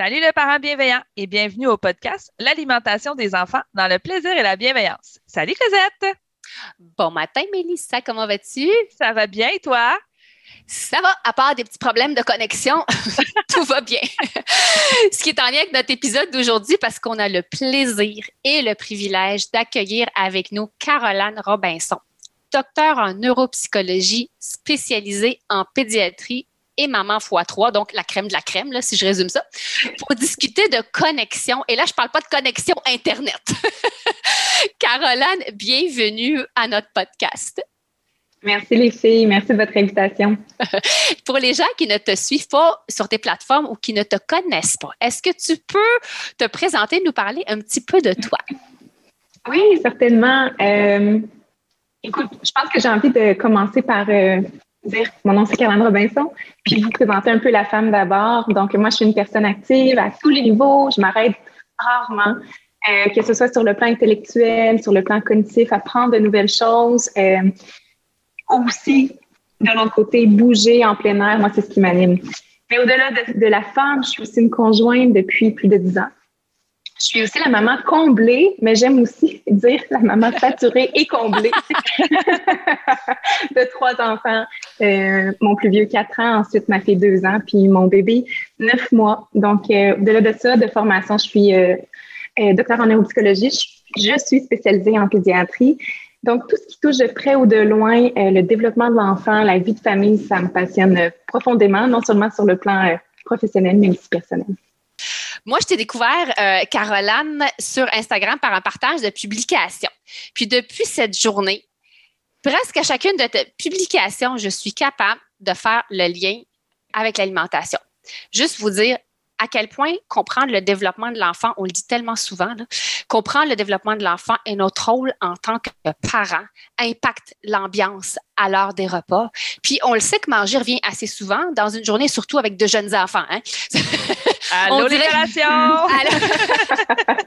Salut le parent bienveillant et bienvenue au podcast L'alimentation des enfants dans le plaisir et la bienveillance. Salut Cosette! Bon matin Mélissa, comment vas-tu? Ça va bien et toi? Ça va, à part des petits problèmes de connexion, tout va bien. Ce qui est en lien avec notre épisode d'aujourd'hui parce qu'on a le plaisir et le privilège d'accueillir avec nous Caroline Robinson, docteur en neuropsychologie spécialisée en pédiatrie et Maman x3, donc la crème de la crème, là, si je résume ça, pour discuter de connexion. Et là, je ne parle pas de connexion Internet. Caroline, bienvenue à notre podcast. Merci les filles, merci de votre invitation. Pour les gens qui ne te suivent pas sur tes plateformes ou qui ne te connaissent pas, est-ce que tu peux te présenter, nous parler un petit peu de toi? Oui, certainement. Euh, écoute, je pense que j'ai envie de commencer par euh, dire mon nom c'est Caroline Robinson, puis vous présenter un peu la femme d'abord. Donc, moi, je suis une personne active à tous les niveaux. Je m'arrête rarement, euh, que ce soit sur le plan intellectuel, sur le plan cognitif, apprendre de nouvelles choses. Euh, aussi, de l'autre côté, bouger en plein air, moi, c'est ce qui m'anime. Mais au-delà de, de, la femme, je suis aussi une conjointe depuis plus de dix ans. Je suis aussi la maman comblée, mais j'aime aussi dire la maman saturée et comblée de trois enfants. Euh, mon plus vieux, quatre ans, ensuite ma fille, deux ans, puis mon bébé, neuf mois. Donc, euh, au-delà de ça, de formation, je suis euh, docteur en neuropsychologie. Je, suis spécialisée en pédiatrie. Donc, tout ce qui touche de près ou de loin le développement de l'enfant, la vie de famille, ça me passionne profondément, non seulement sur le plan professionnel, mais aussi personnel. Moi, je t'ai découvert, euh, Caroline, sur Instagram par un partage de publications. Puis depuis cette journée, presque à chacune de tes publications, je suis capable de faire le lien avec l'alimentation. Juste vous dire, à quel point comprendre le développement de l'enfant, on le dit tellement souvent, là, comprendre le développement de l'enfant et notre rôle en tant que parent impacte l'ambiance à l'heure des repas. Puis on le sait que manger revient assez souvent dans une journée, surtout avec de jeunes enfants. Hein? Allô, dirait...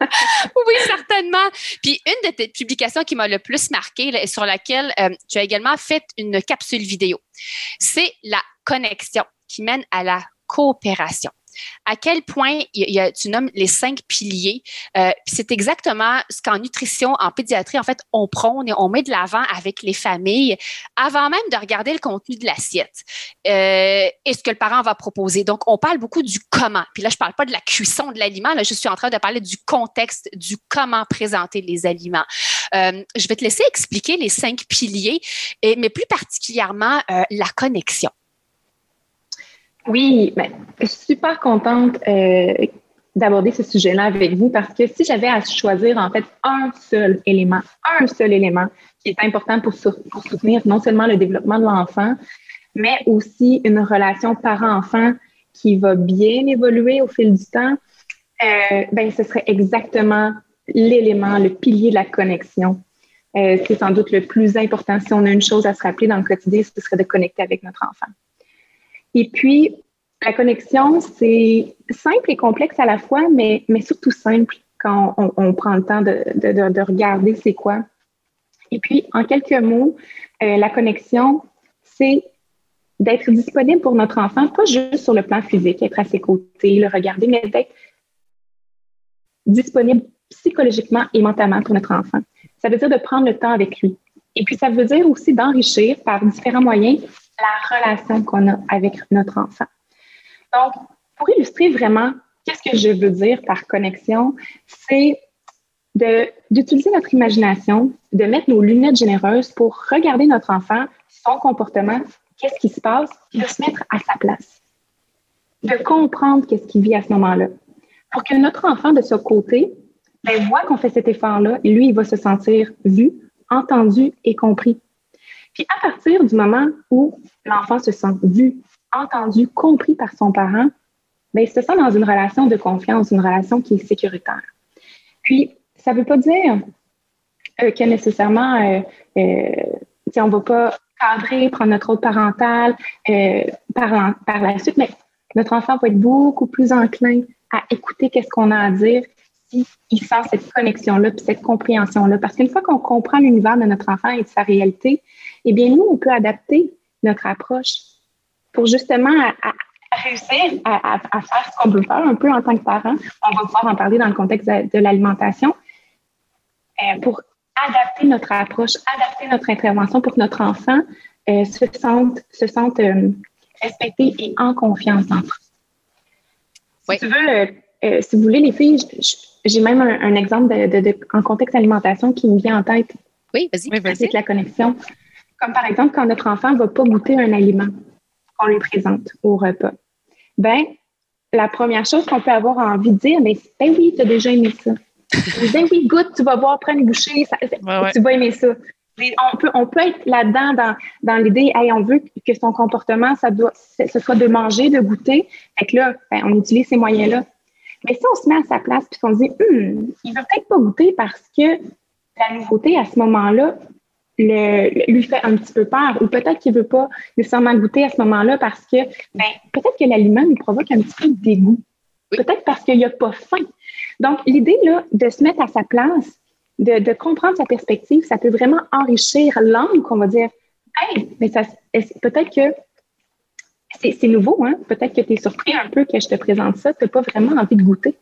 oui, certainement. Puis une de tes publications qui m'a le plus marqué et sur laquelle euh, tu as également fait une capsule vidéo, c'est la connexion qui mène à la coopération. À quel point tu nommes les cinq piliers. Euh, c'est exactement ce qu'en nutrition, en pédiatrie, en fait, on prône et on met de l'avant avec les familles avant même de regarder le contenu de l'assiette euh, et ce que le parent va proposer. Donc, on parle beaucoup du comment. Puis là, je parle pas de la cuisson de l'aliment. Là, je suis en train de parler du contexte, du comment présenter les aliments. Euh, je vais te laisser expliquer les cinq piliers, mais plus particulièrement euh, la connexion. Oui, suis super contente euh, d'aborder ce sujet-là avec vous parce que si j'avais à choisir en fait un seul élément, un seul élément qui est important pour, pour soutenir non seulement le développement de l'enfant, mais aussi une relation parent-enfant qui va bien évoluer au fil du temps, euh, ben ce serait exactement l'élément, le pilier de la connexion. Euh, c'est sans doute le plus important. Si on a une chose à se rappeler dans le quotidien, ce serait de connecter avec notre enfant. Et puis, la connexion, c'est simple et complexe à la fois, mais, mais surtout simple quand on, prend le temps de, de, de regarder c'est quoi. Et puis, en quelques mots, euh, la connexion, c'est d'être disponible pour notre enfant, pas juste sur le plan physique, être à ses côtés, le regarder, mais d'être disponible psychologiquement et mentalement pour notre enfant. Ça veut dire de prendre le temps avec lui, Et puis, ça veut dire aussi d'enrichir par différents moyens la relation qu'on a avec notre enfant. Donc, pour illustrer vraiment qu'est-ce que je veux dire par connexion, c'est d'utiliser notre imagination, de mettre nos lunettes généreuses pour regarder notre enfant, son comportement, qu'est-ce qui se passe, et de se mettre à sa place. De comprendre qu'est-ce qu'il vit à ce moment-là. Pour que notre enfant de ce côté ben, voit qu'on fait cet effort-là lui, il va se sentir vu, entendu et compris. Puis à partir du moment où l'enfant se sent vu, entendu, compris par son parent, bien, il se sent dans une relation de confiance, une relation qui est sécuritaire. Puis, ça ne veut pas dire euh, que nécessairement, euh, euh, on ne va pas cadrer, prendre notre rôle parental par, par la suite, mais notre enfant va être beaucoup plus enclin à écouter qu'est-ce qu'on a à dire s'il sent cette connexion-là, puis cette compréhension-là. Parce qu'une fois qu'on comprend l'univers de notre enfant et de sa réalité, eh bien, nous, on peut adapter notre approche pour justement réussir à, faire ce qu'on veut faire un peu en tant que parent. On va pouvoir en parler dans le contexte de, l'alimentation euh, pour adapter notre approche, adapter notre intervention pour que notre enfant euh, se sente, se sente euh, respecté et en confiance en Si tu veux, si vous voulez, les filles, j'ai même un, exemple de, en contexte alimentation qui me vient en tête. Oui, vas-y. Oui, vas la connexion. Comme par exemple, quand notre enfant ne va pas goûter un aliment qu'on lui présente au repas ben, la première chose qu'on peut avoir envie de dire, mais ben oui, tu as déjà aimé ça. ben oui, goûte, tu vas voir, prendre une bouchée, tu vas aimer ça. On peut, on peut être là-dedans dans, dans l'idée, hey, on veut que son comportement, ça doit, ce soit de manger, de goûter. Fait que là, ben, on utilise ces moyens-là. Mais si on se met à sa place puis qu'on se dit, hum, il ne veut peut-être pas goûter parce que la nouveauté à ce moment-là, le, lui fait un petit peu peur ou peut-être qu'il veut pas nécessairement goûter à ce moment-là parce que ben, peut-être que l'aliment lui provoque un petit peu de dégoût. Peut-être parce qu'il n'a pas faim. Donc, l'idée là, de se mettre à sa place, de, de comprendre sa perspective, ça peut vraiment enrichir l'angle qu'on va dire Hey, mais ça peut-être que c'est nouveau, hein? Peut-être que tu es surpris un peu que je te présente ça, tu n'as pas vraiment envie de goûter.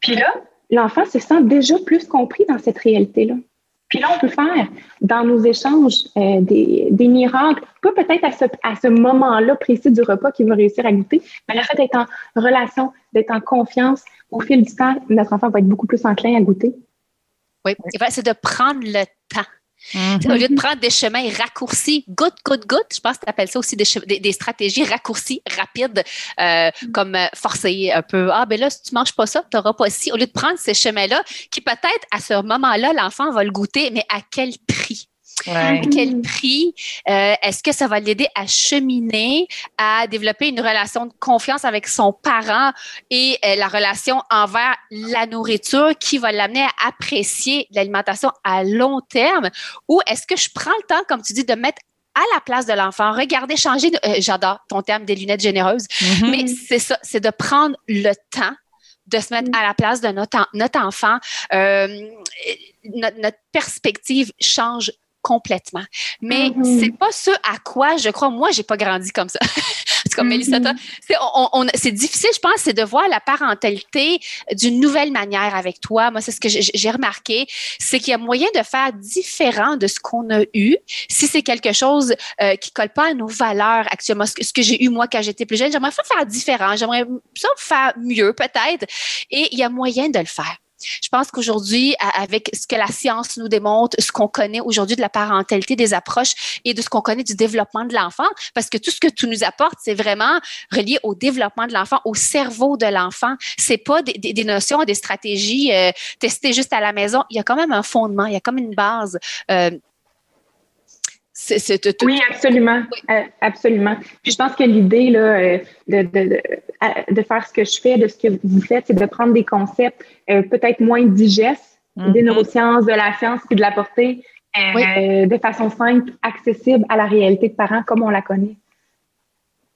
Puis là, l'enfant se sent déjà plus compris dans cette réalité-là. Puis là, on peut faire dans nos échanges euh, des, miracles, pas peut-être à ce, à ce moment-là précis du repas qu'il va réussir à goûter, mais le fait d'être en relation, d'être en confiance, au fil du temps, notre enfant va être beaucoup plus enclin à goûter. Oui, c'est de prendre le temps. Au lieu de prendre des chemins raccourcis, goutte, goutte, goutte, je pense que tu appelles ça aussi des, stratégies raccourcies, rapides, euh, comme euh, forcer un peu. Ah, ben là, si tu manges pas ça, tu n'auras pas si. Au lieu de prendre ces chemins-là, qui peut-être à ce moment-là, l'enfant va le goûter, mais à quel prix? À quel prix? Euh, est-ce que ça va l'aider à cheminer, à développer une relation de confiance avec son parent et euh, la relation envers la nourriture qui va l'amener à apprécier l'alimentation à long terme? Ou est-ce que je prends le temps, comme tu dis, de mettre à la place de l'enfant, regarder, changer, euh, j'adore ton terme des lunettes généreuses, mm-hmm. mais c'est ça, c'est de prendre le temps de se mettre à la place de notre, notre enfant. notre, notre, perspective change complètement. Mais mm-hmm. c'est pas ce à quoi je crois. Moi, j'ai pas grandi comme ça. c'est comme mm C'est difficile, je pense, c'est de voir la parentalité d'une nouvelle manière avec toi. Moi, c'est ce que j'ai remarqué, c'est qu'il y a moyen de faire différent de ce qu'on a eu. Si c'est quelque chose euh, qui colle pas à nos valeurs actuellement, ce que, j'ai eu moi quand j'étais plus jeune, j'aimerais faire différent. J'aimerais ça faire mieux peut-être. Et il y a moyen de le faire. Je pense qu'aujourd'hui, avec ce que la science nous démontre, ce qu'on connaît aujourd'hui de la parentalité, des approches et de ce qu'on connaît du développement de l'enfant, parce que tout ce que tu nous apportes, c'est vraiment relié au développement de l'enfant, au cerveau de l'enfant. C'est pas des, notions, des stratégies euh, testées juste à la maison. Il y a quand même un fondement, il y a comme une base. Euh, oui, absolument. Euh, absolument. Puis je pense que l'idée là, euh, de, de, de, faire ce que je fais, de ce que vous faites, c'est de prendre des concepts euh, peut-être moins digestes, des mm-hmm. neurosciences, de la science, puis de l'apporter de façon simple, accessible à la réalité de parents comme on la connaît.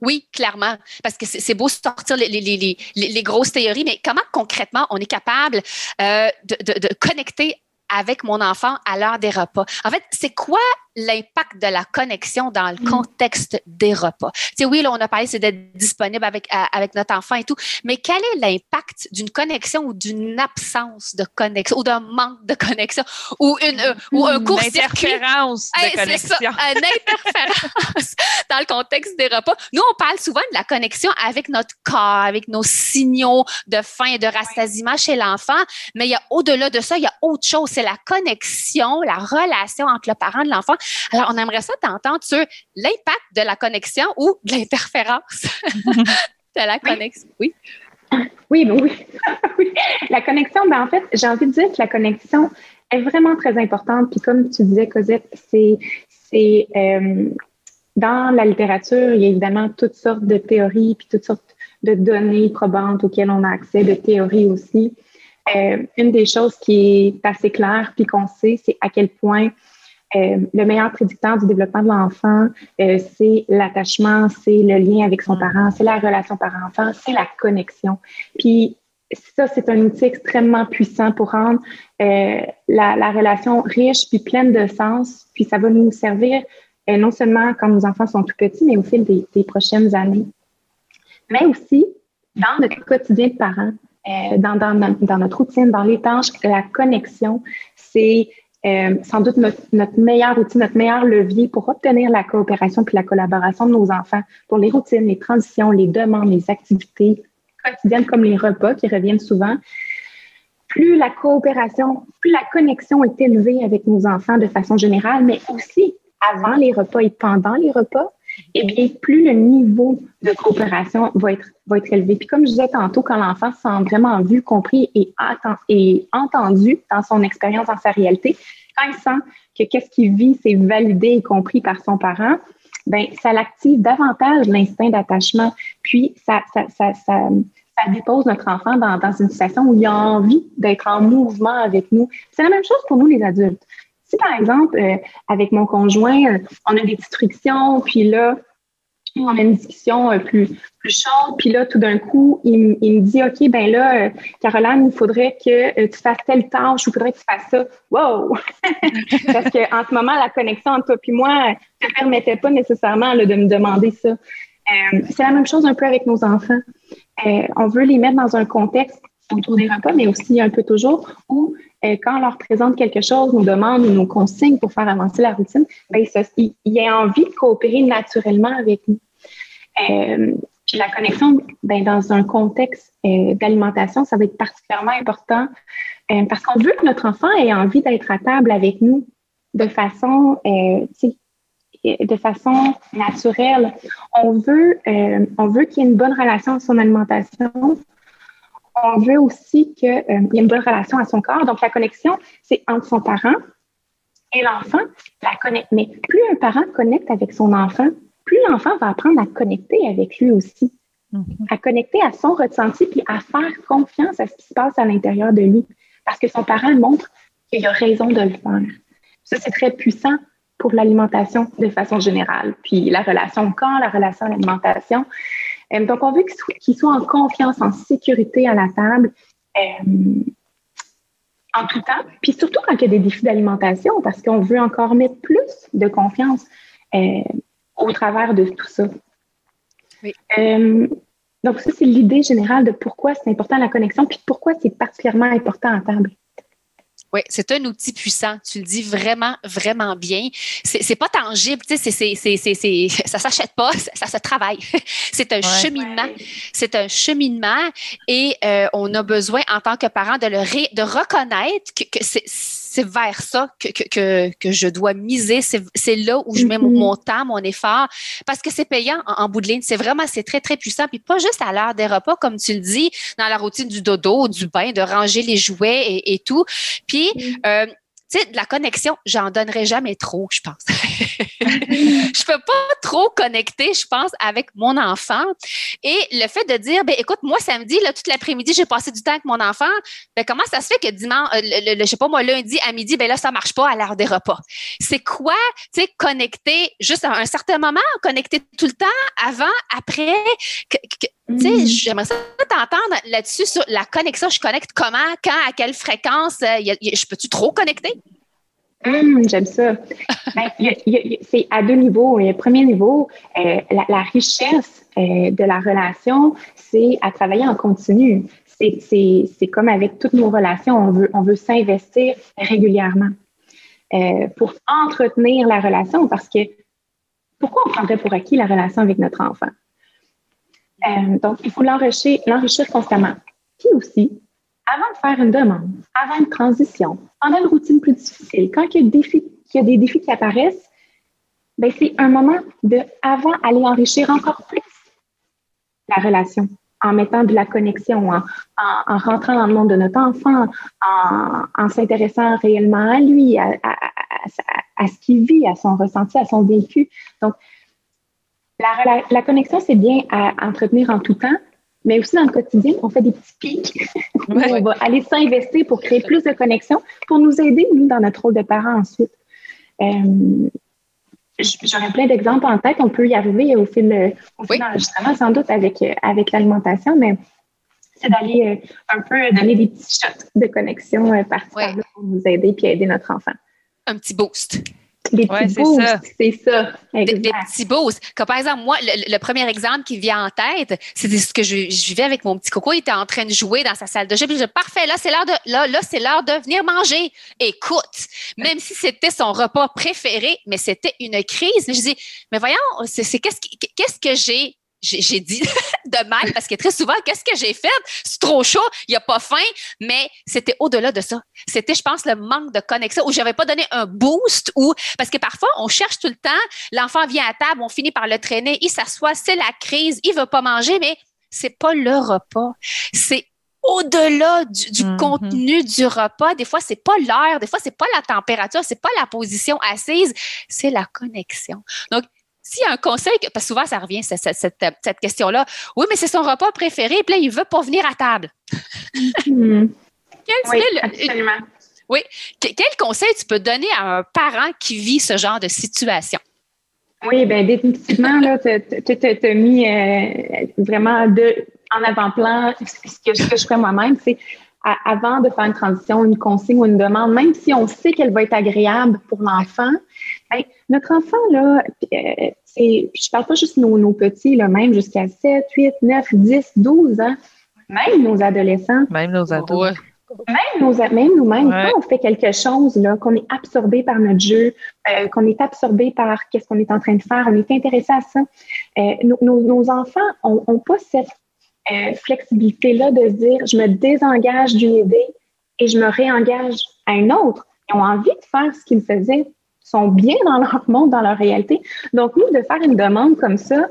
Oui, clairement, parce que c'est beau sortir les, les, les, les, grosses théories, mais comment concrètement on est capable de, de, connecter avec mon enfant à l'heure des repas? En fait, c'est quoi l'impact de la connexion dans le mm. contexte des repas. Tu sais, oui, là, on a parlé, c'est d'être disponible avec, avec notre enfant et tout, mais quel est l'impact d'une connexion ou d'une absence de connexion ou d'un manque de connexion ou, une, euh, ou un court interférence de connexion. Ça, une interférence dans le contexte des repas. Nous, on parle souvent de la connexion avec notre corps, avec nos signaux de faim et de rassasiement chez l'enfant, mais il y a au-delà de ça, il y a autre chose, c'est la connexion, la relation entre le parent et l'enfant. Alors, on aimerait ça t'entendre sur l'impact de la connexion ou de l'interférence de la connexion. Oui. Oui, ben oui. oui. La connexion, ben en fait, j'ai envie de dire que la connexion est vraiment très importante. Puis comme tu disais, Cosette, c'est, c'est euh, dans la littérature, il y a évidemment toutes sortes de théories, puis toutes sortes de données probantes auxquelles on a accès, de théories aussi. Euh, une des choses qui est assez claire, puis qu'on sait, c'est à quel point euh, le meilleur prédicteur du développement de l'enfant, euh, c'est l'attachement, c'est le lien avec son parent, c'est la relation parent-enfant, c'est la connexion. Puis ça, c'est un outil extrêmement puissant pour rendre euh, la, la, relation riche puis pleine de sens. Puis ça va nous servir non seulement quand nos enfants sont tout petits, mais au fil des, des prochaines années. Mais aussi dans notre quotidien de parents, dans, dans, dans, notre routine, dans les tâches, la connexion, c'est euh, sans doute notre, meilleur outil, notre meilleur levier pour obtenir la coopération puis la collaboration de nos enfants pour les routines, les transitions, les demandes, les activités quotidiennes comme les repas qui reviennent souvent. Plus la coopération, plus la connexion est élevée avec nos enfants de façon générale, mais aussi avant les repas et pendant les repas, eh bien, plus le niveau de coopération va être, va être élevé. Puis comme je disais tantôt, quand l'enfant se sent vraiment vu, compris et, et entendu dans son expérience, dans sa réalité, quand il sent que qu'est-ce qu'il vit, c'est validé et compris par son parent, ben ça l'active davantage l'instinct d'attachement. Puis ça, dépose notre enfant dans, une situation où il a envie d'être en mouvement avec nous. C'est la même chose pour nous les adultes. Si par exemple, euh, avec mon conjoint, euh, on a des petites puis là, on a une discussion euh, plus, plus chaude, puis là, tout d'un coup, il, il, me dit OK, ben là, Caroline, il faudrait que tu fasses telle tâche ou il faudrait que tu fasses ça. Wow! Parce qu'en ce moment, la connexion entre toi et moi ne permettait pas nécessairement de me demander ça. c'est la même chose un peu avec nos enfants. on veut les mettre dans un contexte autour des repas, mais aussi un peu toujours, où euh, quand on leur présente quelque chose, nous demande ou nous consigne pour faire avancer la routine, ben, il, il, a envie de coopérer naturellement avec nous. Euh, puis la connexion, ben, dans un contexte euh, d'alimentation, ça va être particulièrement important euh, parce qu'on veut que notre enfant ait envie d'être à table avec nous de façon, de façon naturelle. On veut, on veut qu'il y ait une bonne relation à son alimentation on veut aussi qu'il y ait une bonne relation à son corps. Donc, la connexion, c'est entre son parent et l'enfant. Mais plus un parent connecte avec son enfant, plus l'enfant va apprendre à connecter avec lui aussi, mm-hmm. à connecter à son ressenti, puis à faire confiance à ce qui se passe à l'intérieur de lui. Parce que son parent montre qu'il a raison de le faire. Ça, c'est très puissant pour l'alimentation de façon générale. Puis la relation au corps, la relation à l'alimentation. Euh, donc, on veut qu'ils soient en confiance, en sécurité à la table euh, en tout temps. Puis surtout quand il y a des défis d'alimentation, parce qu'on veut encore mettre plus de confiance euh, au travers de tout ça. Oui. donc, ça, c'est l'idée générale de pourquoi c'est important la connexion, puis pourquoi c'est particulièrement important à table. Oui, c'est un outil puissant. Tu le dis vraiment, vraiment bien. C'est pas tangible, tu sais, c'est, ça s'achète pas, ça, se travaille. c'est un cheminement. C'est un cheminement et euh, on a besoin, en tant que parent, de le de reconnaître que, que c'est c'est vers ça que, que, que, je dois miser. C'est là où je mets mon, mm-hmm. temps, mon effort, parce que c'est payant en, bout de ligne. C'est vraiment, c'est très, très puissant. Puis pas juste à l'heure des repas, comme tu le dis, dans la routine du dodo, du bain, de ranger les jouets et, et tout. Puis, mm-hmm. euh, tu sais, de la connexion, j'en donnerai jamais trop, je pense. je peux pas trop connecter, je pense, avec mon enfant. Et le fait de dire, ben écoute, moi samedi, là, toute l'après-midi, j'ai passé du temps avec mon enfant. Ben comment ça se fait que dimanche, euh, le, je sais pas moi, lundi à midi, ben là, ça marche pas à l'heure des repas? C'est quoi, tu sais, connecter juste à un certain moment, connecter tout le temps, avant, après. Tu sais, mm. j'aimerais ça t'entendre là-dessus sur la connexion. Je connecte comment, quand, à quelle fréquence? Euh, je peux-tu trop connecter? Hum, j'aime ça. Ben, c'est à deux niveaux. Le premier niveau, euh, la, richesse euh, de la relation, c'est à travailler en continu. C'est comme avec toutes nos relations, on veut, on veut s'investir régulièrement euh, pour entretenir la relation parce que pourquoi on prendrait pour acquis la relation avec notre enfant? Donc, il faut l'enrichir constamment. Puis aussi, avant de faire une demande, avant une transition, pendant une routine plus difficile, quand il y a, des défis, qui apparaissent, ben c'est un moment de avant aller enrichir encore plus la relation en mettant de la connexion, en, en, rentrant dans le monde de notre enfant, en, s'intéressant réellement à lui, à, à, à, ce qu'il vit, à son ressenti, à son vécu. Donc, la, la connexion, c'est bien à entretenir en tout temps, mais aussi dans le quotidien, on fait des petits pics. on va aller s'investir pour créer plus de connexions, pour nous aider, nous, dans notre rôle de parent ensuite. Euh, j'aurais plein d'exemples en tête. On peut y arriver au fil, au fil de l'enregistrement, sans doute, avec, avec l'alimentation, mais c'est d'aller euh, un peu donner des petits shots de connexion euh, particulièrement pour nous aider et aider notre enfant. Un petit boost. Des petits boosts, c'est ça. Des, petits boosts. Comme par exemple, moi, le, premier exemple qui vient en tête, c'est ce que je, je, vivais avec mon petit coco. Il était en train de jouer dans sa salle de jeu. Puis je dis, parfait, là, c'est l'heure de, là, là, c'est l'heure de venir manger. Écoute, même si c'était son repas préféré, mais c'était une crise. Mais je dis, mais voyons, c'est, qu'est-ce, qu'est-ce que j'ai j'ai dit de mal parce que très souvent, qu'est-ce que j'ai fait? C'est trop chaud, il n'y a pas faim, mais c'était au-delà de ça. C'était, je pense, le manque de connexion où j'avais pas donné un boost ou parce que parfois, on cherche tout le temps, l'enfant vient à table, on finit par le traîner, il s'assoit, c'est la crise, il veut pas manger, mais c'est pas le repas. C'est au-delà du, mm-hmm. contenu du repas. Des fois, c'est pas l'heure, des fois, c'est pas la température, c'est pas la position assise, c'est la connexion. Donc, s'il y a un conseil, parce que souvent ça revient, cette, cette, question-là, oui, mais c'est son repas préféré, puis là, il ne veut pas venir à table. Oui, absolument. Oui. Quel conseil tu peux donner à un parent qui vit ce genre de situation? Oui, bien, définitivement, là, tu as mis euh, vraiment de, en avant-plan ce que, ce que je fais moi-même, c'est avant de faire une transition, une consigne ou une demande, même si on sait qu'elle va être agréable pour l'enfant, notre enfant, là, euh, je parle pas juste nos, nos petits, là, même jusqu'à 7, 8, 9, 10, 12 ans, même nos adolescents. Même nos ados. Même, nos, même nous-mêmes, quand on fait quelque chose, là, qu'on est absorbé par notre jeu, euh, qu'on est absorbé par qu'est-ce qu'on est en train de faire, on est intéressé à ça. Euh, nos, nos, enfants n'ont pas cette euh, flexibilité-là de se dire je me désengage d'une idée et je me réengage à une autre. Ils ont envie de faire ce qu'ils faisaient, sont bien dans leur monde, dans leur réalité. Donc, nous, de faire une demande comme ça,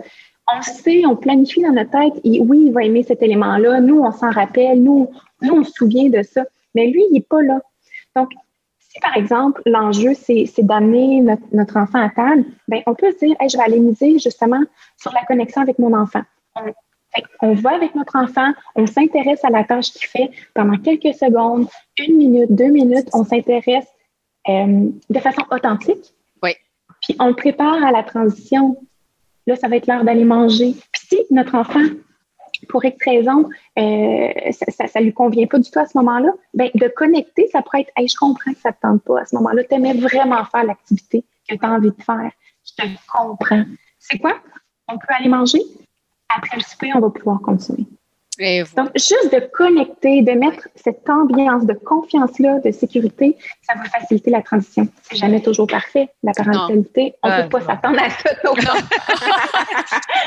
on sait, on planifie dans notre tête, et oui, il va aimer cet élément-là, nous, on s'en rappelle, nous, nous, on se souvient de ça, mais lui, il n'est pas là. Donc, si par exemple, l'enjeu, c'est d'amener notre, enfant à table, ben, on peut se dire, je vais aller miser justement sur la connexion avec mon enfant. On va avec notre enfant, on s'intéresse à la tâche qu'il fait pendant quelques secondes, une minute, deux minutes, on s'intéresse euh, de façon authentique. Oui. Puis on le prépare à la transition. Là, ça va être l'heure d'aller manger. Puis si notre enfant, pour X raison, euh, ça ne lui convient pas du tout à ce moment-là, ben, de connecter, ça pourrait être hey, je comprends que ça ne te tente pas à ce moment-là. Tu aimais vraiment faire l'activité que tu as envie de faire. Je te comprends. C'est quoi? On peut aller manger, après le souper, on va pouvoir continuer. Donc, juste de connecter, de mettre cette ambiance de confiance-là, de sécurité, ça va faciliter la transition. C'est jamais toujours parfait, la parentalité. On ne peut pas s'attendre à ça.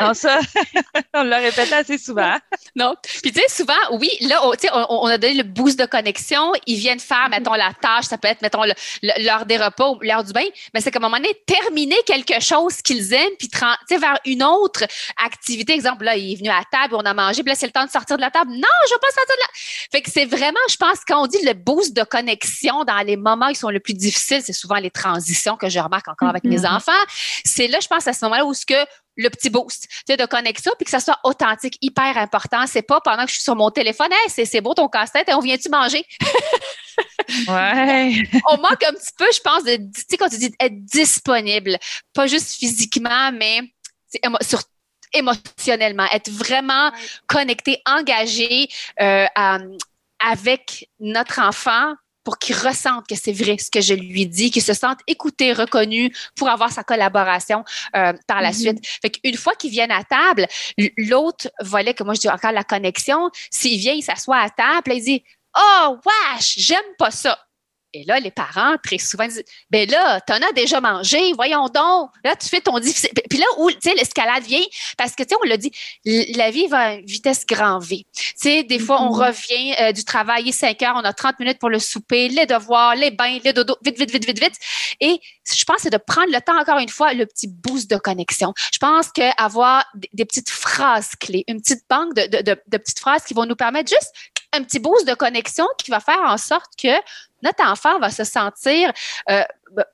non, ça, on l'a répété assez souvent. Non. Puis, tu sais, souvent, oui, là, on, on, a donné le boost de connexion. Ils viennent faire, mettons, la tâche, ça peut être, mettons, l'heure des repas ou l'heure du bain. Mais c'est comme à un moment donné, terminer quelque chose qu'ils aiment, puis, tu sais, vers une autre activité. Exemple, là, il est venu à table, on a mangé, puis là, c'est le temps de sortir de la table. Non, je veux pas sortir de la Fait que c'est vraiment, je pense, quand on dit le boost de connexion dans les moments qui sont le plus difficiles, c'est souvent les transitions que je remarque encore avec mes mm-hmm. enfants. C'est là, je pense, à ce moment-là où ce que le petit boost tu sais, de connexion, puis que ça soit authentique, hyper important. C'est pas pendant que je suis sur mon téléphone, hey, c'est beau ton casse-tête, on vient-tu manger? ouais. on manque un petit peu, je pense, de, tu sais, quand tu dis être disponible, pas juste physiquement, mais sur émotionnellement, être vraiment connecté, engagé euh, avec notre enfant pour qu'il ressente que c'est vrai ce que je lui dis, qu'il se sente écouté, reconnu pour avoir sa collaboration euh, par la mm-hmm. suite. Fait qu'une fois qu'ils viennent à table, l'autre volet que moi je dis encore la connexion, s'il vient, il s'assoit à table, il dit Oh, wesh, j'aime pas ça. Et là, les parents, très souvent, disent Ben là, t'en as déjà mangé, voyons donc. Là, tu fais ton difficile. Puis là, où, tu sais, l'escalade vient, parce que, tu sais, on l'a dit, la vie va à vitesse grand V. Tu sais, des fois, on mm-hmm. revient euh, du travail, il est 5 heures, on a 30 minutes pour le souper, les devoirs, les bains, les dodo, vite, vite, vite, vite, vite. Et je pense c'est de prendre le temps, encore une fois, le petit boost de connexion. Je pense qu'avoir des, des petites phrases clés, une petite banque de, de, de, de petites phrases qui vont nous permettre juste un petit boost de connexion qui va faire en sorte que notre enfant va se sentir euh,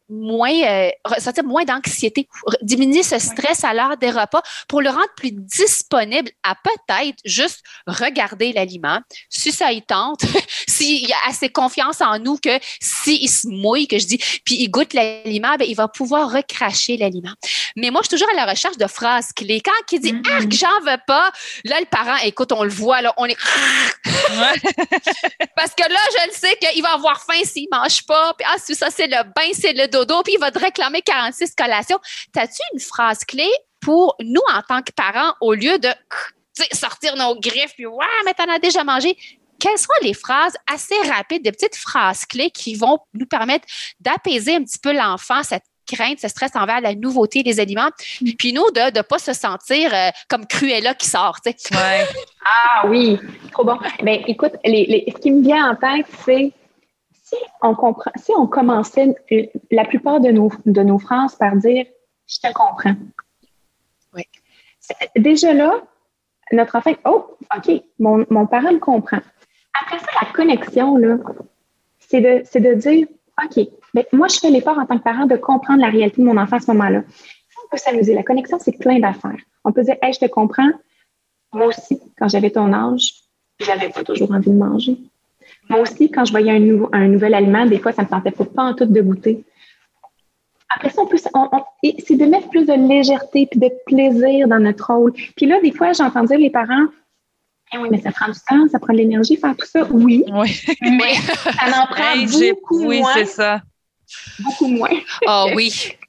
moins, euh, ressentir moins d'anxiété, diminuer ce stress à l'heure des repas pour le rendre plus disponible à peut-être juste regarder l'aliment, si ça y tente, s'il a assez confiance en nous que s'il se mouille, que je dis, puis il goûte l'aliment, ben, il va pouvoir recracher l'aliment. Mais moi, je suis toujours à la recherche de phrases clés. Quand il dit ah j'en veux pas, là, le parent, écoute, on le voit, là, on est. Parce que là, je le sais qu'il va avoir faim s'il mange pas. Puis, ah, ça, c'est le bain, c'est le dodo, puis il va te réclamer 46 collations. T'as-tu une phrase clé pour nous en tant que parents, au lieu de sortir nos griffes, puis ouais, mais t'en as déjà mangé? Quelles sont les phrases assez rapides, des petites phrases clés qui vont nous permettre d'apaiser un petit peu l'enfant, cette crainte, ce stress envers la nouveauté des aliments. Puis nous, de ne pas se sentir euh, comme Cruella qui sort. Ouais. ah oui, trop bon. Ben, écoute, les, ce qui me vient en tête, c'est on comprend, si on commençait la plupart de nos, de nos phrases par dire je te comprends. Oui. Déjà là, notre enfant, oh, OK, mon, mon parent me comprend. Après ça, la connexion, là, c'est de, de dire OK, mais moi, je fais l'effort en tant que parent de comprendre la réalité de mon enfant à ce moment-là. On peut s'amuser. La connexion, c'est plein d'affaires. On peut dire Hey, je te comprends. Moi aussi, quand j'avais ton âge, j'avais pas toujours envie de manger. Moi aussi, quand je voyais un, un nouvel aliment, des fois, ça ne me tentait pas en tout de goûter. Après ça, on peut, c'est de mettre plus de légèreté puis de plaisir dans notre rôle. Puis là, des fois, j'entends dire les parents, eh oui, mais ça prend du temps, ça prend de l'énergie faire tout ça. Oui, oui. mais ça en prend beaucoup oui, moins. Oui, c'est ça. Beaucoup moins. Ah oh, oui.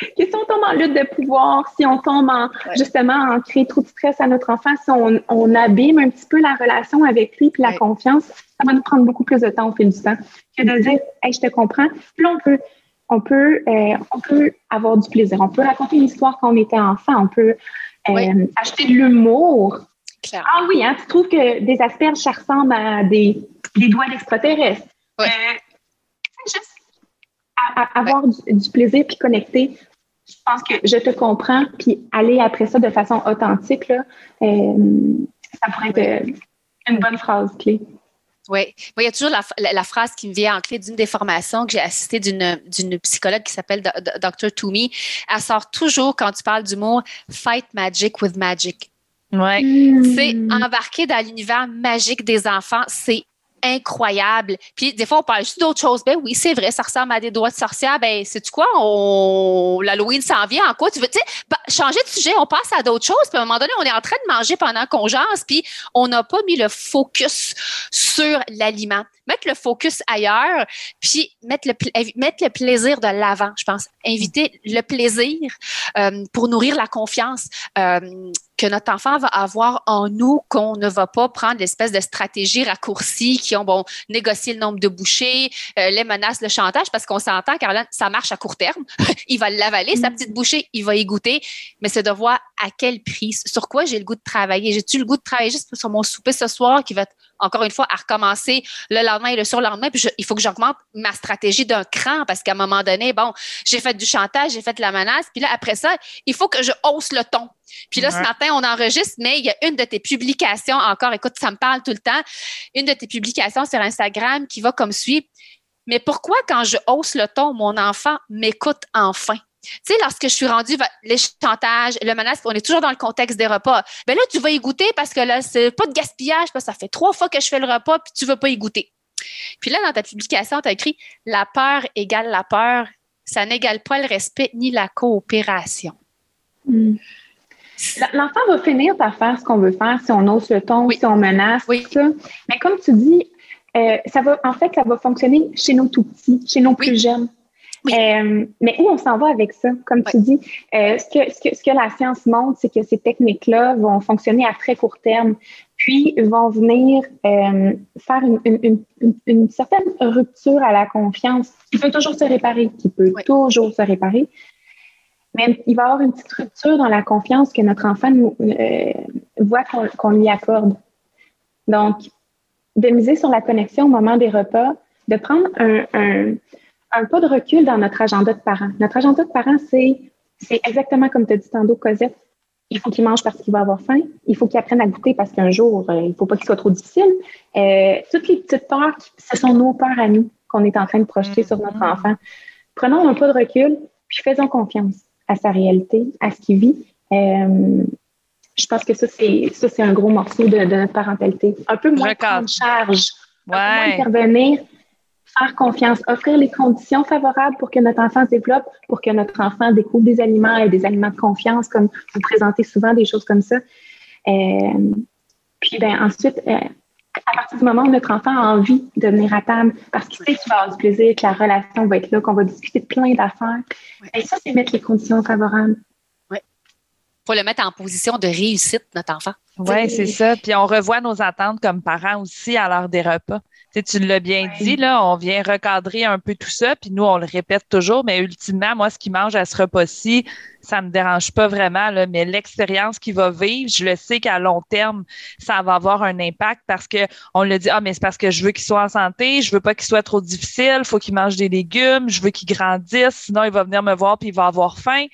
que si on tombe en lutte de pouvoir, si on tombe en, justement en créer trop de stress à notre enfant, si on, abîme un petit peu la relation avec lui puis la confiance, ça va nous prendre beaucoup plus de temps au fil du temps que de dire Hey, je te comprends. Puis là, on peut, on peut, euh, on peut avoir du plaisir. On peut raconter une histoire quand on était enfant. On peut euh, acheter de l'humour. Ah oui, hein, tu trouves que des asperges, ça ressemble à des, des doigts d'extraterrestres. Euh, juste avoir du, plaisir puis connecter. Je pense que je te comprends, puis aller après ça de façon authentique, là, ça pourrait être une bonne phrase clé. Oui, il y a toujours la, phrase qui me vient en clé d'une des formations que j'ai assistée d'une psychologue qui s'appelle Dr. Toomey. Elle sort toujours quand tu parles d'humour, fight magic with magic. Ouais. C'est embarquer dans l'univers magique des enfants, c'est incroyable. Puis des fois, on parle juste d'autres choses. Ben oui, c'est vrai, ça ressemble à des doigts de sorcière. Ben, c'est quoi? On... L'Halloween s'en vient en quoi? Tu veux, tu sais, changer de sujet, on passe à d'autres choses. Puis à un moment donné, on est en train de manger pendant qu'on jase, puis on n'a pas mis le focus sur l'aliment. Mettre le focus ailleurs, puis mettre le, mettre le plaisir de l'avant, je pense. Inviter le plaisir euh, pour nourrir la confiance. Euh, que notre enfant va avoir en nous qu'on ne va pas prendre l'espèce de stratégie raccourcie qui ont, bon, négocié le nombre de bouchées, euh, les menaces, le chantage, parce qu'on s'entend, Caroline, ça marche à court terme. il va l'avaler, sa mm. petite bouchée, il va y goûter, mais c'est de voir à quel prix, sur quoi j'ai le goût de travailler? J'ai-tu le goût de travailler juste sur mon souper ce soir qui va être encore une fois, à recommencer le lendemain et le surlendemain? Puis il faut que j'augmente ma stratégie d'un cran parce qu'à un moment donné, bon, j'ai fait du chantage, j'ai fait de la menace. Puis là, après ça, il faut que je hausse le ton. Puis là, ce matin, on enregistre, mais il y a une de tes publications encore, écoute, ça me parle tout le temps, une de tes publications sur Instagram qui va comme suit. Mais pourquoi quand je hausse le ton, mon enfant m'écoute enfin? Tu sais, lorsque je suis rendue les chantages, le menace, on est toujours dans le contexte des repas. Ben là, tu vas y goûter parce que là, c'est pas de gaspillage, parce que ça fait trois fois que je fais le repas, puis tu veux pas y goûter. Puis là, dans ta publication, tu as écrit La peur égale la peur, ça n'égale pas le respect ni la coopération. Hmm. L'enfant va finir par faire ce qu'on veut faire si on ose le ton, si on menace, tout ça. Mais comme tu dis, Euh, ça va, en fait, ça va fonctionner chez nos tout petits, chez nos plus jeunes. Euh, mais où on s'en va avec ça? Comme tu dis, euh, ce, que, ce, que, ce que la science montre, c'est que ces techniques-là vont fonctionner à très court terme, puis vont venir euh, faire une, une, une, une, certaine rupture à la confiance qui peut toujours se réparer, qui peut toujours se réparer. Mais il va y avoir une petite rupture dans la confiance que notre enfant nous, euh, voit qu'on lui accorde. Donc, de miser sur la connexion au moment des repas, de prendre un, un, un pas de recul dans notre agenda de parents. Notre agenda de parents, c'est exactement comme tu as dit tantôt, Cosette. Il faut qu'il mange parce qu'il va avoir faim. Il faut qu'il apprenne à goûter parce qu'un jour, euh, il ne faut pas qu'il soit trop difficile. Euh, toutes les petites peurs, ce sont nos peurs à nous qu'on est en train de projeter sur notre mm-hmm. enfant. Prenons un pas de recul, puis faisons confiance à sa réalité, à ce qu'il vit. Euh, je pense que ça, c'est ça, c'est un gros morceau de, notre parentalité. Un peu moins de charge, un peu moins intervenir, faire confiance, offrir les conditions favorables pour que notre enfant se développe, pour que notre enfant découvre des aliments et des aliments de confiance, comme vous présentez souvent des choses comme ça. Euh, puis ben, ensuite, euh, à partir du moment où notre enfant a envie de venir à table parce qu'il sait qu'il va avoir du plaisir, que la relation va être là, qu'on va discuter de plein d'affaires, et ben, ça, c'est mettre les conditions favorables. Oui. Pour le mettre en position de réussite, notre enfant. Oui, c'est ça. Puis on revoit nos attentes comme parents aussi à l'heure des repas. Tu, l'as bien dit, là, on vient recadrer un peu tout ça, puis nous, on le répète toujours, mais ultimement, moi, ce qui mange à ce repas-ci, ça me dérange pas vraiment, là, mais l'expérience qu'il va vivre, je le sais qu'à long terme, ça va avoir un impact parce que on le dit, ah, mais c'est parce que je veux qu'il soit en santé, je veux pas qu'il soit trop difficile, faut qu'il mange des légumes, je veux qu'il grandisse, sinon il va venir me voir puis il va avoir faim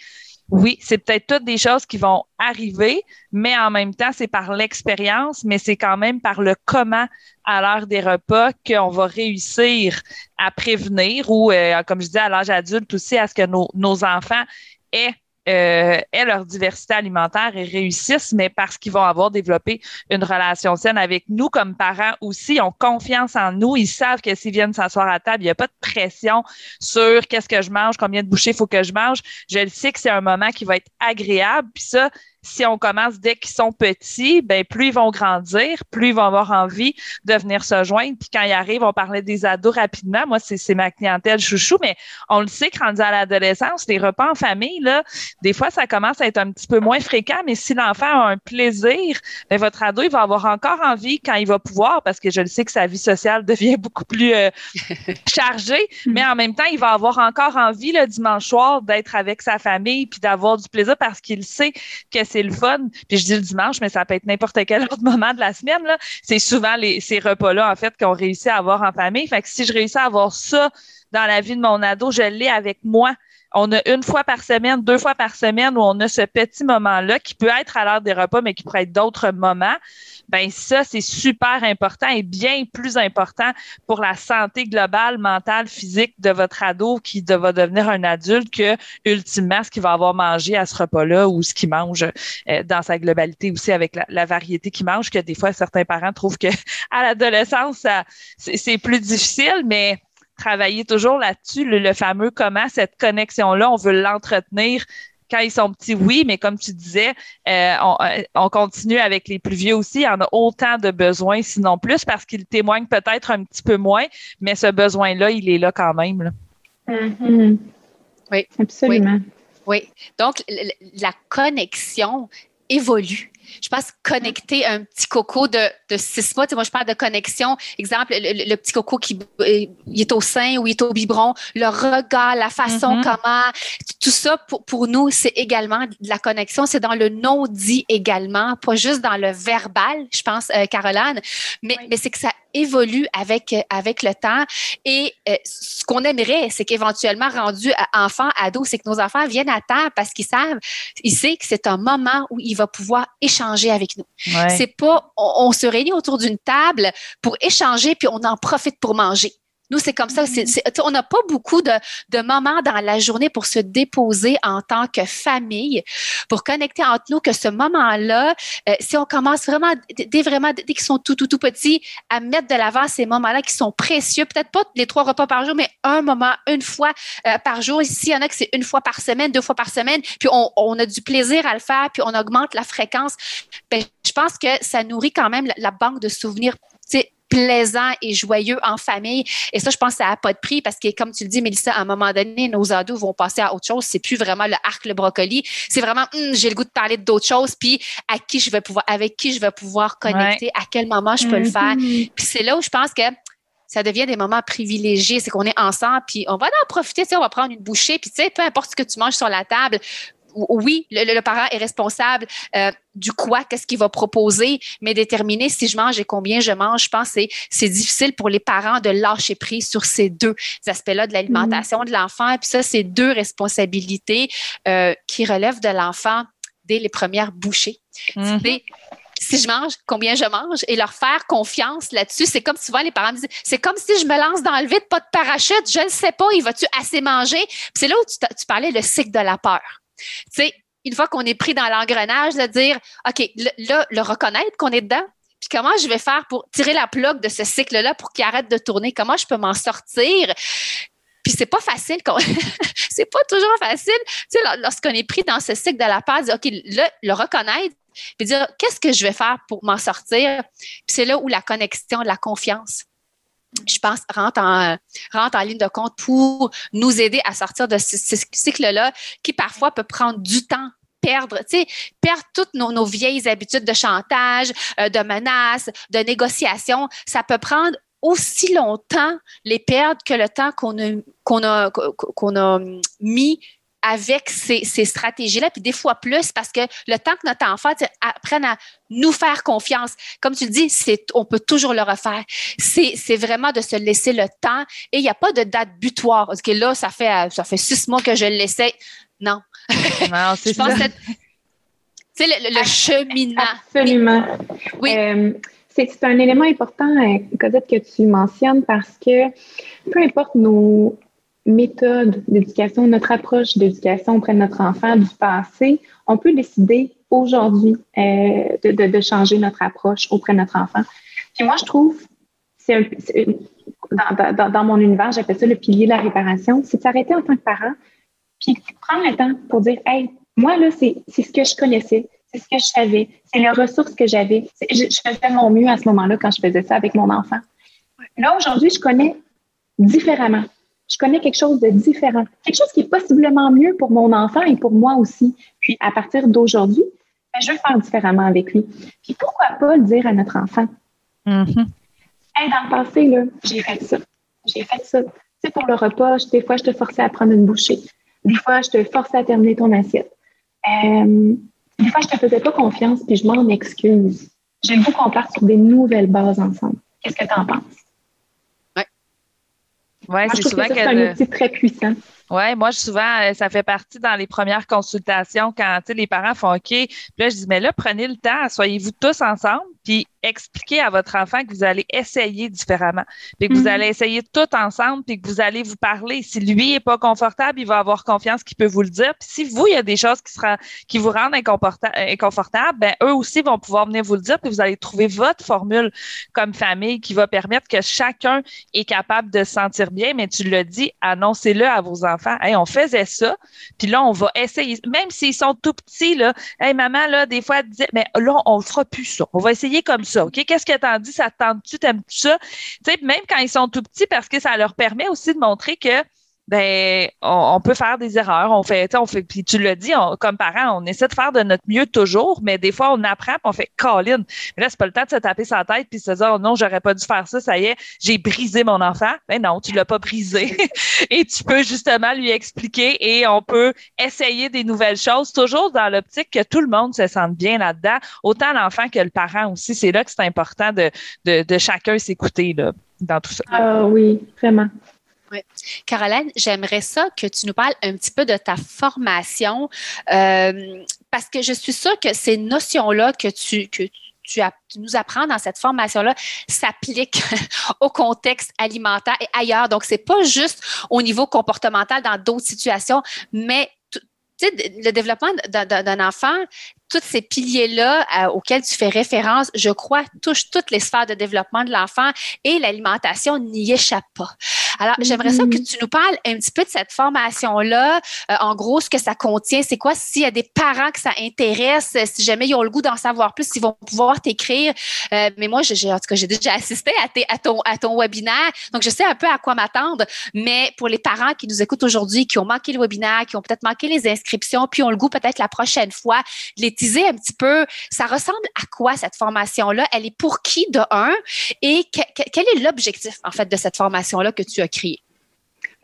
oui, c'est peut-être toutes des choses qui vont arriver, mais en même temps, c'est par l'expérience, mais c'est quand même par le comment à l'heure des repas qu'on va réussir à prévenir ou, euh, comme je dis, à l'âge adulte aussi, à ce que nos, nos enfants aient euh, aient leur diversité alimentaire et réussissent, mais parce qu'ils vont avoir développé une relation saine avec nous comme parents aussi, ils ont confiance en nous, ils savent que s'ils viennent s'asseoir à table, il n'y a pas de pression sur qu'est-ce que je mange, combien de bouchées faut que je mange. Je le sais que c'est un moment qui va être agréable, puis ça, si on commence dès qu'ils sont petits, ben plus ils vont grandir, plus ils vont avoir envie de venir se joindre. Puis quand ils arrivent, on parlait des ados rapidement. Moi, c'est ma clientèle chouchou, mais on le sait que rendu à l'adolescence, les repas en famille, là, des fois, ça commence à être un petit peu moins fréquent. Mais si l'enfant a un plaisir, ben votre ado, il va avoir encore envie quand il va pouvoir, parce que je le sais que sa vie sociale devient beaucoup plus euh, chargée. Mais en même temps, il va avoir encore envie le dimanche soir d'être avec sa famille puis d'avoir du plaisir parce qu'il sait que c'est le fun. Puis je dis le dimanche, mais ça peut être n'importe quel autre moment de la semaine. Là. C'est souvent les, ces repas-là, en fait, qu'on réussit à avoir en famille. Fait que si je réussis à avoir ça dans la vie de mon ado, je l'ai avec moi on a une fois par semaine, deux fois par semaine où on a ce petit moment-là qui peut être à l'heure des repas, mais qui pourrait être d'autres moments. Ben ça, c'est super important et bien plus important pour la santé globale, mentale, physique de votre ado qui va devenir un adulte que ultimement ce qu'il va avoir mangé à ce repas-là ou ce qu'il mange euh, dans sa globalité aussi avec la, variété qu'il mange, que des fois certains parents trouvent que à l'adolescence, c'est plus difficile, mais travailler toujours là-dessus, le, fameux comment cette connexion-là, on veut l'entretenir quand ils sont petits, oui, mais comme tu disais, euh, euh, on, continue avec les plus vieux aussi. Il y en a autant de besoins, sinon plus, parce qu'ils témoignent peut-être un petit peu moins, mais ce besoin-là, il est là quand même. Mm-hmm. Oui, absolument. oui. Donc, la connexion évolue je pense, connecter un petit coco de, de six mois. Tu sais, moi, je parle de connexion. Exemple, le, petit coco qui euh, il est au sein ou il est au biberon, le regard, la façon mm-hmm. comment, tout ça, pour, pour nous, c'est également de la connexion. C'est dans le non-dit également, pas juste dans le verbal, je pense, euh, Caroline, mais, mais c'est que ça évolue avec, euh, avec le temps. Et ce qu'on aimerait, c'est qu'éventuellement, rendu enfant, ado, c'est que nos enfants viennent à table parce qu'ils savent, ils savent que c'est un moment où il va pouvoir échanger échanger avec nous. C'est pas, on, se réunit autour d'une table pour échanger puis on en profite pour manger. Nous, c'est comme ça. on n'a pas beaucoup de, moments dans la journée pour se déposer en tant que famille, pour connecter entre nous que ce moment-là, euh, si on commence vraiment, dès, vraiment, dès qu'ils sont tout, tout, tout petits, à mettre de l'avant ces moments-là qui sont précieux, peut-être pas les trois repas par jour, mais un moment, une fois euh, par jour. S'il y en a que c'est une fois par semaine, deux fois par semaine, puis on, a du plaisir à le faire, puis on augmente la fréquence, ben, je pense que ça nourrit quand même la banque de souvenirs plaisant et joyeux en famille. Et ça, je pense que ça n'a pas de prix parce que, comme tu le dis, Mélissa, à un moment donné, nos ados vont passer à autre chose. C'est plus vraiment le arc, le brocoli. C'est vraiment, hum, j'ai le goût de parler d'autres choses, puis à qui je vais pouvoir, avec qui je vais pouvoir connecter, à quel moment je peux le faire. Mm-hmm. Puis c'est là où je pense que ça devient des moments privilégiés. C'est qu'on est ensemble, puis on va en profiter, tu sais, on va prendre une bouchée, puis tu sais, peu importe ce que tu manges sur la table, oui, le, parent est responsable euh, du quoi, qu'est-ce qu'il va proposer, mais déterminer si je mange et combien je mange, je pense que c'est difficile pour les parents de lâcher prise sur ces deux aspects-là de l'alimentation de l'enfant. Puis ça, c'est deux responsabilités euh, qui relèvent de l'enfant dès les premières bouchées. Mm-hmm. si je mange, combien je mange et leur faire confiance là-dessus. C'est comme souvent les parents me disent, c'est comme si je me lance dans le vide, pas de parachute, je ne sais pas, il va-tu assez manger? c'est là où tu, tu parlais le cycle de la peur. Une fois qu'on est pris dans l'engrenage, de dire, OK, là, le reconnaître qu'on est dedans, puis comment je vais faire pour tirer la plaque de ce cycle-là pour qu'il arrête de tourner? Comment je peux m'en sortir? Puis c'est pas facile, c'est pas toujours facile. Tu lorsqu'on est pris dans ce cycle de la peur, dire, OK, là, le reconnaître, puis dire, qu'est-ce que je vais faire pour m'en sortir? Puis c'est là où la connexion, la confiance je pense, rentre en, en ligne de compte pour nous aider à sortir de ce, cycle-là qui parfois peut prendre du temps perdre, tu sais, perdre toutes nos, vieilles habitudes de chantage, euh, de menaces, de négociation. Ça peut prendre aussi longtemps les perdre que le temps qu'on a, a, qu'on a mis avec ces, stratégies-là, puis des fois plus, parce que le temps que notre enfant apprenne à nous faire confiance, comme tu le dis, c'est, on peut toujours le refaire. C'est, vraiment de se laisser le temps et il n'y a pas de date butoir. Parce que là, ça fait, ça fait six mois que je le laissais. Non. Non, c'est ça. C'est le, le, cheminement. Absolument. Oui. Euh, c'est, un élément important, euh, Cosette, que tu mentionnes parce que peu importe nos, méthode d'éducation, notre approche d'éducation auprès de notre enfant du passé, on peut décider aujourd'hui euh, de, changer notre approche auprès de notre enfant. Puis moi, je trouve, c'est dans, mon univers, j'appelle ça le pilier de la réparation, c'est de s'arrêter en tant que parent, puis prendre le temps pour dire, hey, moi, là, c'est ce que je connaissais, c'est ce que je savais, c'est les ressources que j'avais. Je faisais mon mieux à ce moment-là quand je faisais ça avec mon enfant. Là, aujourd'hui, je connais différemment je connais quelque chose de différent, quelque chose qui est possiblement mieux pour mon enfant et pour moi aussi. Puis à partir d'aujourd'hui, ben, je vais faire différemment avec lui. Puis pourquoi pas le dire à notre enfant? Mm-hmm. dans le passé, j'ai fait ça. J'ai fait ça. Tu sais, pour le repas, des fois, je te forçais à prendre une bouchée. Des fois, je te forçais à terminer ton assiette. Euh, des fois, je te faisais pas confiance, puis je m'en excuse. J'aime beaucoup qu'on parte sur des nouvelles bases ensemble. Qu'est-ce que tu en penses? Oui, c'est souvent que c'est un outil très puissant. Oui, moi, souvent, euh, ça fait partie dans les premières consultations quand les parents font OK. Puis là, je dis, mais là, prenez le temps, soyez-vous tous ensemble, puis expliquez à votre enfant que vous allez essayer différemment, puis que vous mm-hmm. allez essayer tout ensemble, puis que vous allez vous parler. Si lui est pas confortable, il va avoir confiance qu'il peut vous le dire. Puis si vous, il y a des choses qui, sera, qui vous rendent inconfortable, ben eux aussi vont pouvoir venir vous le dire, puis vous allez trouver votre formule comme famille qui va permettre que chacun est capable de se sentir bien. Mais tu le dis, annoncez-le à vos enfants on faisait ça, puis là, on va essayer, même s'ils sont tout petits, là, hey, maman, là, des fois, elle disait, mais là, on ne fera plus ça. On va essayer comme ça, OK? Qu'est-ce que t'en dis? Ça tente-tu? T'aimes-tu ça? Tu sais, même quand ils sont tout petits, parce que ça leur permet aussi de montrer que ben on, peut faire des erreurs. On fait, on fait, puis tu l'as dit, comme parent, on essaie de faire de notre mieux toujours, mais des fois on apprend, puis on fait Colin. Mais là, c'est pas le temps de se taper sa tête puis se dire oh non, j'aurais pas dû faire ça, ça y est, j'ai brisé mon enfant. Ben non, tu l'as pas brisé. et tu peux justement lui expliquer et on peut essayer des nouvelles choses, toujours dans l'optique que tout le monde se sente bien là-dedans, autant l'enfant que le parent aussi. C'est là que c'est important de chacun s'écouter là, dans tout ça. Ah oui, vraiment. Oui. Caroline, j'aimerais ça que tu nous parles un petit peu de ta formation euh, parce que je suis sûre que ces notions-là que tu, que tu, nous apprends dans cette formation-là s'appliquent au contexte alimentaire et ailleurs. Donc, c'est pas juste au niveau comportemental dans d'autres situations, mais le développement d'un enfant, tous ces piliers-là euh, auxquels tu fais référence, je crois, touchent toutes les sphères de développement de l'enfant et l'alimentation n'y échappe pas. Alors, j'aimerais ça que tu nous parles un petit peu de cette formation-là. Euh, en gros, ce que ça contient, c'est quoi? S'il y a des parents que ça intéresse, si jamais ils ont le goût d'en savoir plus, ils vont pouvoir t'écrire. Euh, mais moi, j'ai, en tout cas, j'ai déjà assisté à, à, ton, à ton webinaire, donc je sais un peu à quoi m'attendre. Mais pour les parents qui nous écoutent aujourd'hui, qui ont manqué le webinaire, qui ont peut-être manqué les inscriptions, puis ont le goût peut-être la prochaine fois, de les teaser un petit peu, ça ressemble à quoi cette formation-là? Elle est pour qui de un? Et quel est l'objectif, en fait, de cette formation-là que tu as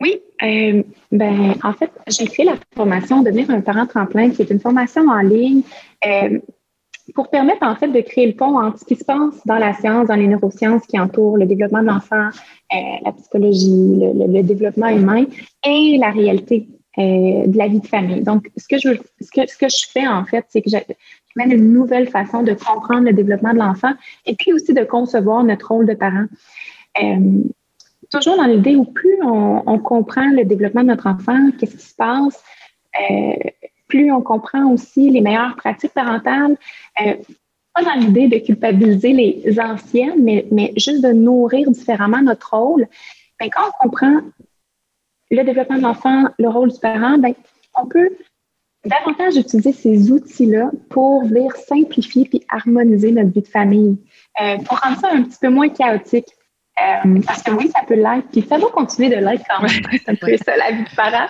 Oui, euh, ben, en fait, j'ai créé la formation Devenir un parent tremplin, qui est une formation en ligne euh, pour permettre en fait de créer le pont entre ce qui se passe dans la science, dans les neurosciences qui entourent le développement de l'enfant, euh, la psychologie, le, développement humain et la réalité de la vie de famille. Donc, ce que je, ce que, ce que je fais en fait, c'est que je, mène une nouvelle façon de comprendre le développement de l'enfant et puis aussi de concevoir notre rôle de parent toujours dans l'idée où plus on, comprend le développement de notre enfant, qu'est-ce qui se passe, euh, plus on comprend aussi les meilleures pratiques parentales, euh, pas dans l'idée de culpabiliser les anciennes, mais, mais juste de nourrir différemment notre rôle. Ben, quand on comprend le développement de l'enfant, le rôle du parent, ben, on peut davantage utiliser ces outils-là pour venir simplifier puis harmoniser notre vie de famille, euh, pour rendre ça un petit peu moins chaotique. Euh, parce que oui, ça peut l'être, puis ça va continuer de l'être quand même. C'est un peu ça la vie de parent.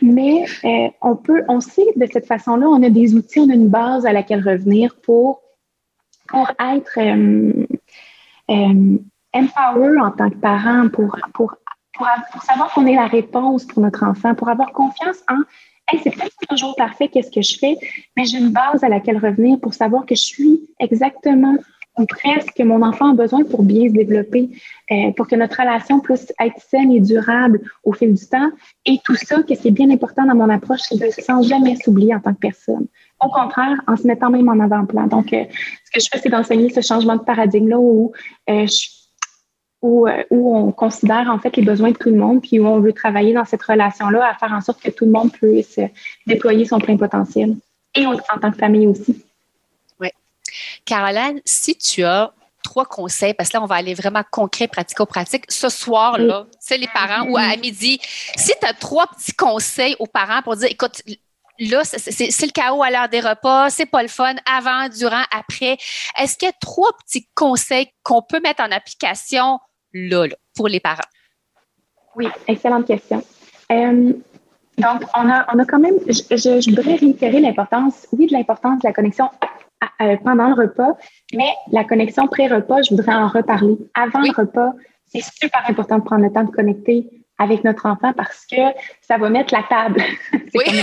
Mais euh, on peut, on sait de cette façon-là, on a des outils, on a une base à laquelle revenir pour, pour être euh, euh empower en tant que parent, pour, pour, pour, pour savoir qu'on est la réponse pour notre enfant, pour avoir confiance en Hey, c'est peut-être toujours parfait, qu'est-ce que je fais, mais j'ai une base à laquelle revenir pour savoir que je suis exactement ou presque que mon enfant a besoin pour bien se développer, euh, pour que notre relation puisse être saine et durable au fil du temps. Et tout ça, que c'est bien important dans mon approche, c'est de sans jamais s'oublier en tant que personne. Au contraire, en se mettant même en avant-plan. Donc, euh, ce que je fais, c'est d'enseigner ce changement de paradigme-là euh, où, on considère en fait les besoins de tout le monde, puis où on veut travailler dans cette relation-là à faire en sorte que tout le monde puisse déployer son plein potentiel. Et en tant que famille aussi. Caroline, si tu as trois conseils, parce que là, on va aller vraiment concret, pratico-pratique. Ce soir-là, c'est les parents ou à midi, si tu as trois petits conseils aux parents pour dire, écoute, là, c'est le chaos à l'heure des repas, c'est pas le fun, avant, durant, après. Est-ce qu'il y a trois petits conseils qu'on peut mettre en application là, pour les parents? Oui, excellente question. Euh, donc, on a, on a quand même, je, je voudrais réitérer l'importance, oui, de l'importance de la connexion euh, pendant le repas, mais la connexion pré-repas, je voudrais en reparler. Avant le repas, c'est super important de prendre le temps de connecter avec notre enfant parce que ça va mettre la table. Oui. ça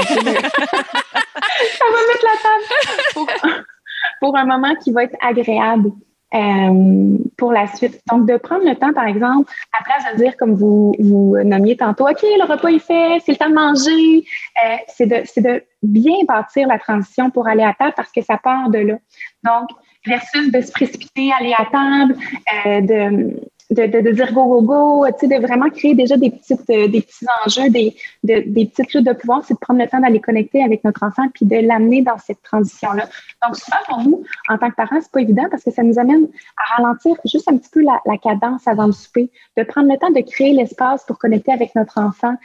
va mettre la table pour, un moment qui va être agréable. Euh, pour la suite. Donc, de prendre le temps, par exemple, à place de dire, comme vous, vous nommiez tantôt, OK, le repas est fait, c'est le temps de manger, euh, c'est de, de bien bâtir la transition pour aller à table parce que ça part de là. Donc, versus de se précipiter, aller à table, euh, de de, dire go, go, go, sais, de vraiment créer déjà des, petites, euh, des petits enjeux, des, de, des petites luttes de pouvoir, c'est de prendre le temps d'aller connecter avec notre enfant puis de l'amener dans cette transition-là. Donc, souvent, pour nous, en tant que parents, c'est pas évident parce que ça nous amène à ralentir juste un petit peu la, la cadence avant le souper, de prendre le temps de créer l'espace pour connecter avec notre enfant,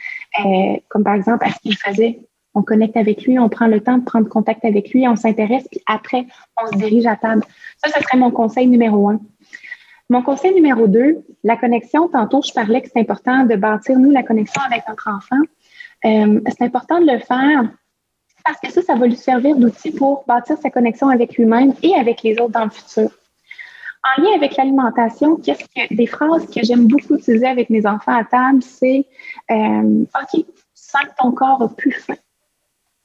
euh, comme par exemple à ce qu'il faisait on connecte avec lui, on prend le temps de prendre contact avec lui, on s'intéresse, puis après, on se dirige à table. Ça, ce serait mon conseil numéro un. Mon conseil numéro deux, la connexion. Tantôt, je parlais que c'est important de bâtir, nous, la connexion avec notre enfant. Euh, c'est important de le faire parce que ça, ça va lui servir d'outil pour bâtir sa connexion avec lui-même et avec les autres dans le futur. En lien avec l'alimentation, qu'est-ce que des phrases que j'aime beaucoup utiliser avec mes enfants à table, c'est euh, OK, tu sens que ton corps a plus faim.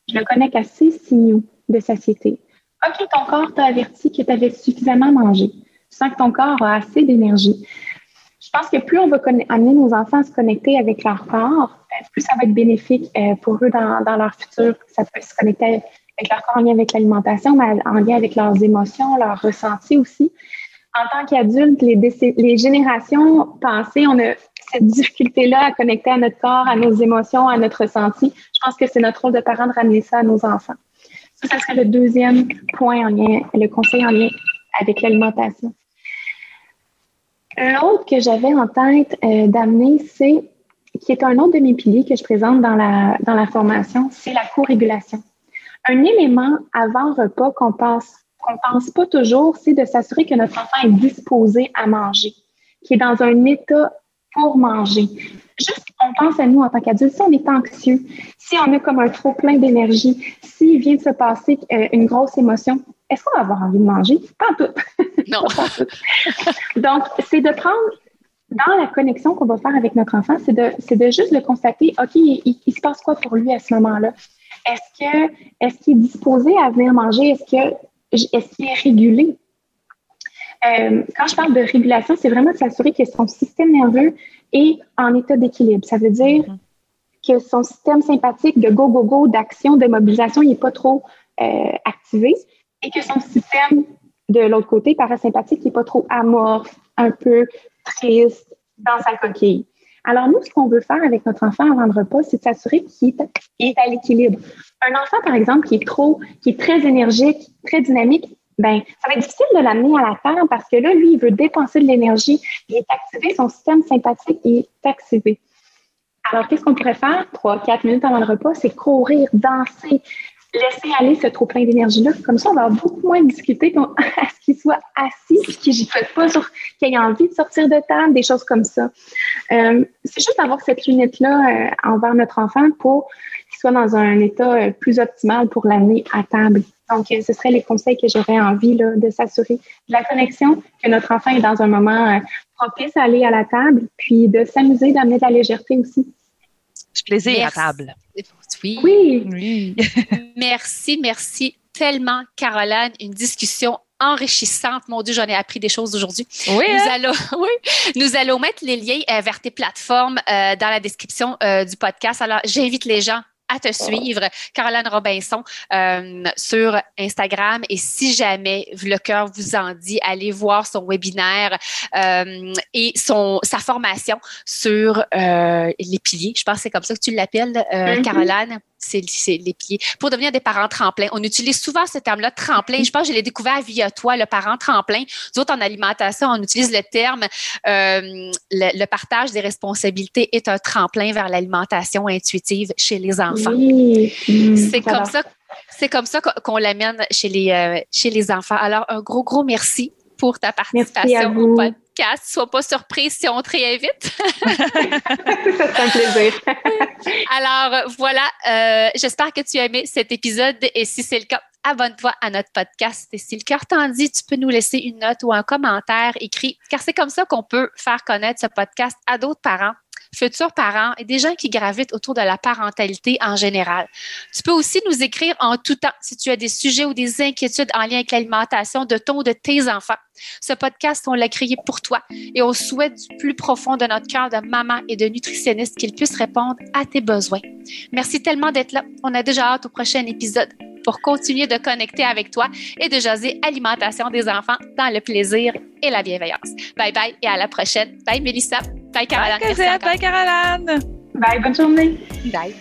Je le connecte à ces signaux de satiété. OK, ton corps t'a averti que tu avais suffisamment mangé tu sens que ton corps a assez d'énergie. Je pense que plus on va amener nos enfants à se connecter avec leur corps, euh, plus ça va être bénéfique euh, pour eux dans, leur futur. Ça peut se connecter avec leur corps en lien avec l'alimentation, mais en lien avec leurs émotions, leurs ressentis aussi. En tant qu'adultes, les, générations passées, on a cette difficulté-là à connecter à notre corps, à nos émotions, à notre ressenti. Je pense que c'est notre rôle de parent de ramener ça à nos enfants. Ça, ça serait le deuxième point en lien, le conseil en lien avec l'alimentation. L'autre que j'avais en tête euh, d'amener, c'est qui est un autre de mes piliers que je présente dans la, dans la formation, c'est la co-régulation. Un élément avant repas qu'on passe qu'on pense pas toujours, c'est de s'assurer que notre enfant est disposé à manger, qui est dans un état pour manger. Juste, on pense à nous en tant qu'adultes, si on est anxieux, si on a comme un trop plein d'énergie, s'il vient de se passer euh, une grosse émotion, est-ce qu'on va avoir envie de manger? Pas tout. Non. Donc, c'est de prendre dans la connexion qu'on va faire avec notre enfant, c'est de, de juste le constater, OK, il, se passe quoi pour lui à ce moment-là? Est-ce que est-ce qu'il est disposé à venir manger? Est-ce que est-ce qu'il est régulé? Euh, quand je parle de régulation, c'est vraiment de s'assurer que son système nerveux est en état d'équilibre. Ça veut dire mm-hmm. que son système sympathique de go, go, go, d'action, de mobilisation, il n'est pas trop euh, activé et que son système de l'autre côté, parasympathique, n'est pas trop amorphe, un peu triste dans sa coquille. Alors, nous, ce qu'on veut faire avec notre enfant avant le repas, c'est de s'assurer qu'il est, à l'équilibre. Un enfant, par exemple, qui est trop, qui est très énergique, très dynamique, ben, ça va être difficile de l'amener à la table parce que là, lui, il veut dépenser de l'énergie. Il est activé, son système sympathique est activé. Alors, qu'est-ce qu'on pourrait faire? Trois, quatre minutes avant le repas, c'est courir, danser, laisser aller ce trop plein d'énergie-là. Comme ça, on va avoir beaucoup moins discuter à ce qu'il soit assis et qu'il pas qu'il ait envie de sortir de table, des choses comme ça. Euh, c'est juste d'avoir cette limite-là euh, envers notre enfant pour qu'il soit dans un état euh, plus optimal pour l'amener à table. Donc, ce seraient les conseils que j'aurais envie là, de s'assurer de la connexion, que notre enfant est dans un moment propice à aller à la table, puis de s'amuser, d'amener de la légèreté aussi. Du plaisir à table. Oui. Oui. merci, merci tellement, Caroline. Une discussion enrichissante. Mon Dieu, j'en ai appris des choses aujourd'hui. Oui, nous, hein? allons, oui, nous allons mettre les liens euh, vers tes plateformes euh, dans la description euh, du podcast. Alors, j'invite les gens à te suivre, Caroline Robinson, euh, sur Instagram. Et si jamais le cœur vous en dit, allez voir son webinaire euh, et son, sa formation sur euh, les piliers. Je pense que c'est comme ça que tu l'appelles, mm-hmm. Caroline? C'est les pieds. Pour devenir des parents tremplins, on utilise souvent ce terme-là, tremplin. Je pense que je l'ai découvert via toi, le parent tremplin. Nous autres, en alimentation, on utilise le terme euh, le, partage des responsabilités est un tremplin vers l'alimentation intuitive chez les enfants. c'est comme ça. C'est comme ça qu'on l'amène chez les, euh, chez les enfants. Alors, un gros, gros merci pour ta participation au podcast. Sois pas surprise si on te réinvite. ça un plaisir. Alors voilà, euh, j'espère que tu as aimé cet épisode et si c'est le cas, abonne-toi à notre podcast. Et si le cœur t'en dit, tu peux nous laisser une note ou un commentaire écrit, car c'est comme ça qu'on peut faire connaître ce podcast à d'autres parents futurs parents et des gens qui gravitent autour de la parentalité en général. Tu peux aussi nous écrire en tout temps si tu as des sujets ou des inquiétudes en lien avec l'alimentation de ton ou de tes enfants. Ce podcast, on l'a créé pour toi et on souhaite du plus profond de notre cœur de maman et de nutritionniste qu'il puisse répondre à tes besoins. Merci tellement d'être là. On a déjà hâte au prochain épisode pour continuer de connecter avec toi et de jaser alimentation des enfants dans le plaisir et la bienveillance. Bye bye et à la prochaine. Bye Mélissa. Bye Caroline. Bye, bye Caroline. Bye, bonne journée. Bye.